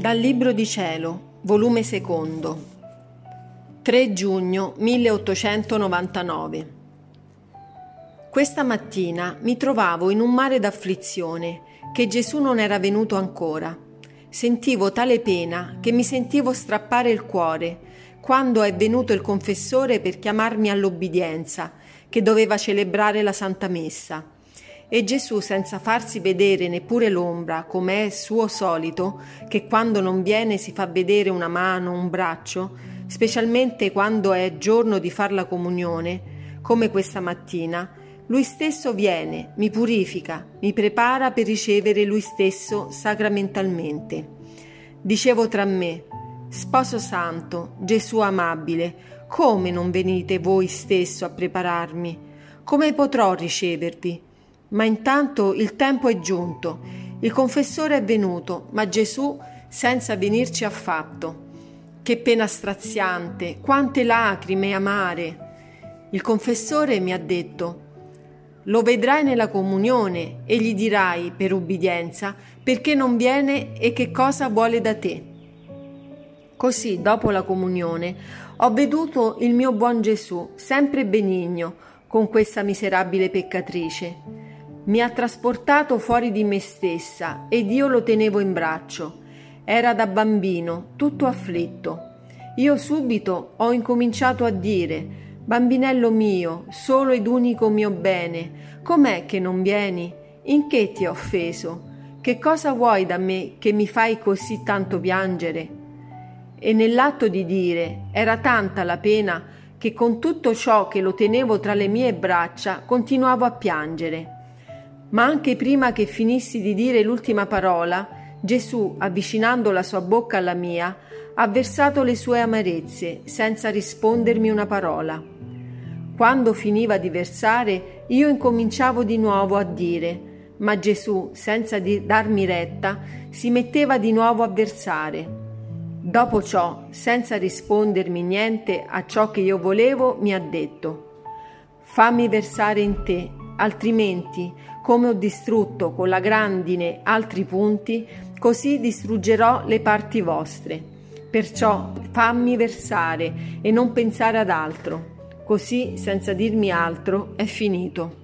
Dal Libro di Cielo, volume secondo, 3 giugno 1899. Questa mattina mi trovavo in un mare d'afflizione che Gesù non era venuto ancora. Sentivo tale pena che mi sentivo strappare il cuore quando è venuto il confessore per chiamarmi all'obbedienza, che doveva celebrare la Santa Messa e Gesù, senza farsi vedere neppure l'ombra, come è suo solito, che quando non viene si fa vedere una mano, un braccio, specialmente quando è giorno di far la comunione, come questa mattina, lui stesso viene, mi purifica, mi prepara per ricevere lui stesso sacramentalmente. Dicevo tra me, Sposo Santo, Gesù amabile, come non venite voi stesso a prepararmi? Come potrò ricevervi? Ma intanto il tempo è giunto, il confessore è venuto, ma Gesù senza venirci affatto. Che pena straziante, quante lacrime amare. Il confessore mi ha detto, lo vedrai nella comunione e gli dirai per ubbidienza perché non viene e che cosa vuole da te. Così, dopo la comunione, ho veduto il mio buon Gesù, sempre benigno, con questa miserabile peccatrice mi ha trasportato fuori di me stessa ed io lo tenevo in braccio. Era da bambino, tutto afflitto. Io subito ho incominciato a dire Bambinello mio, solo ed unico mio bene, com'è che non vieni? In che ti ho offeso? Che cosa vuoi da me che mi fai così tanto piangere? E nell'atto di dire era tanta la pena che con tutto ciò che lo tenevo tra le mie braccia continuavo a piangere. Ma anche prima che finissi di dire l'ultima parola, Gesù, avvicinando la sua bocca alla mia, ha versato le sue amarezze senza rispondermi una parola. Quando finiva di versare, io incominciavo di nuovo a dire, ma Gesù, senza darmi retta, si metteva di nuovo a versare. Dopo ciò, senza rispondermi niente a ciò che io volevo, mi ha detto, Fammi versare in te altrimenti, come ho distrutto con la grandine altri punti, così distruggerò le parti vostre. Perciò fammi versare e non pensare ad altro. Così, senza dirmi altro, è finito.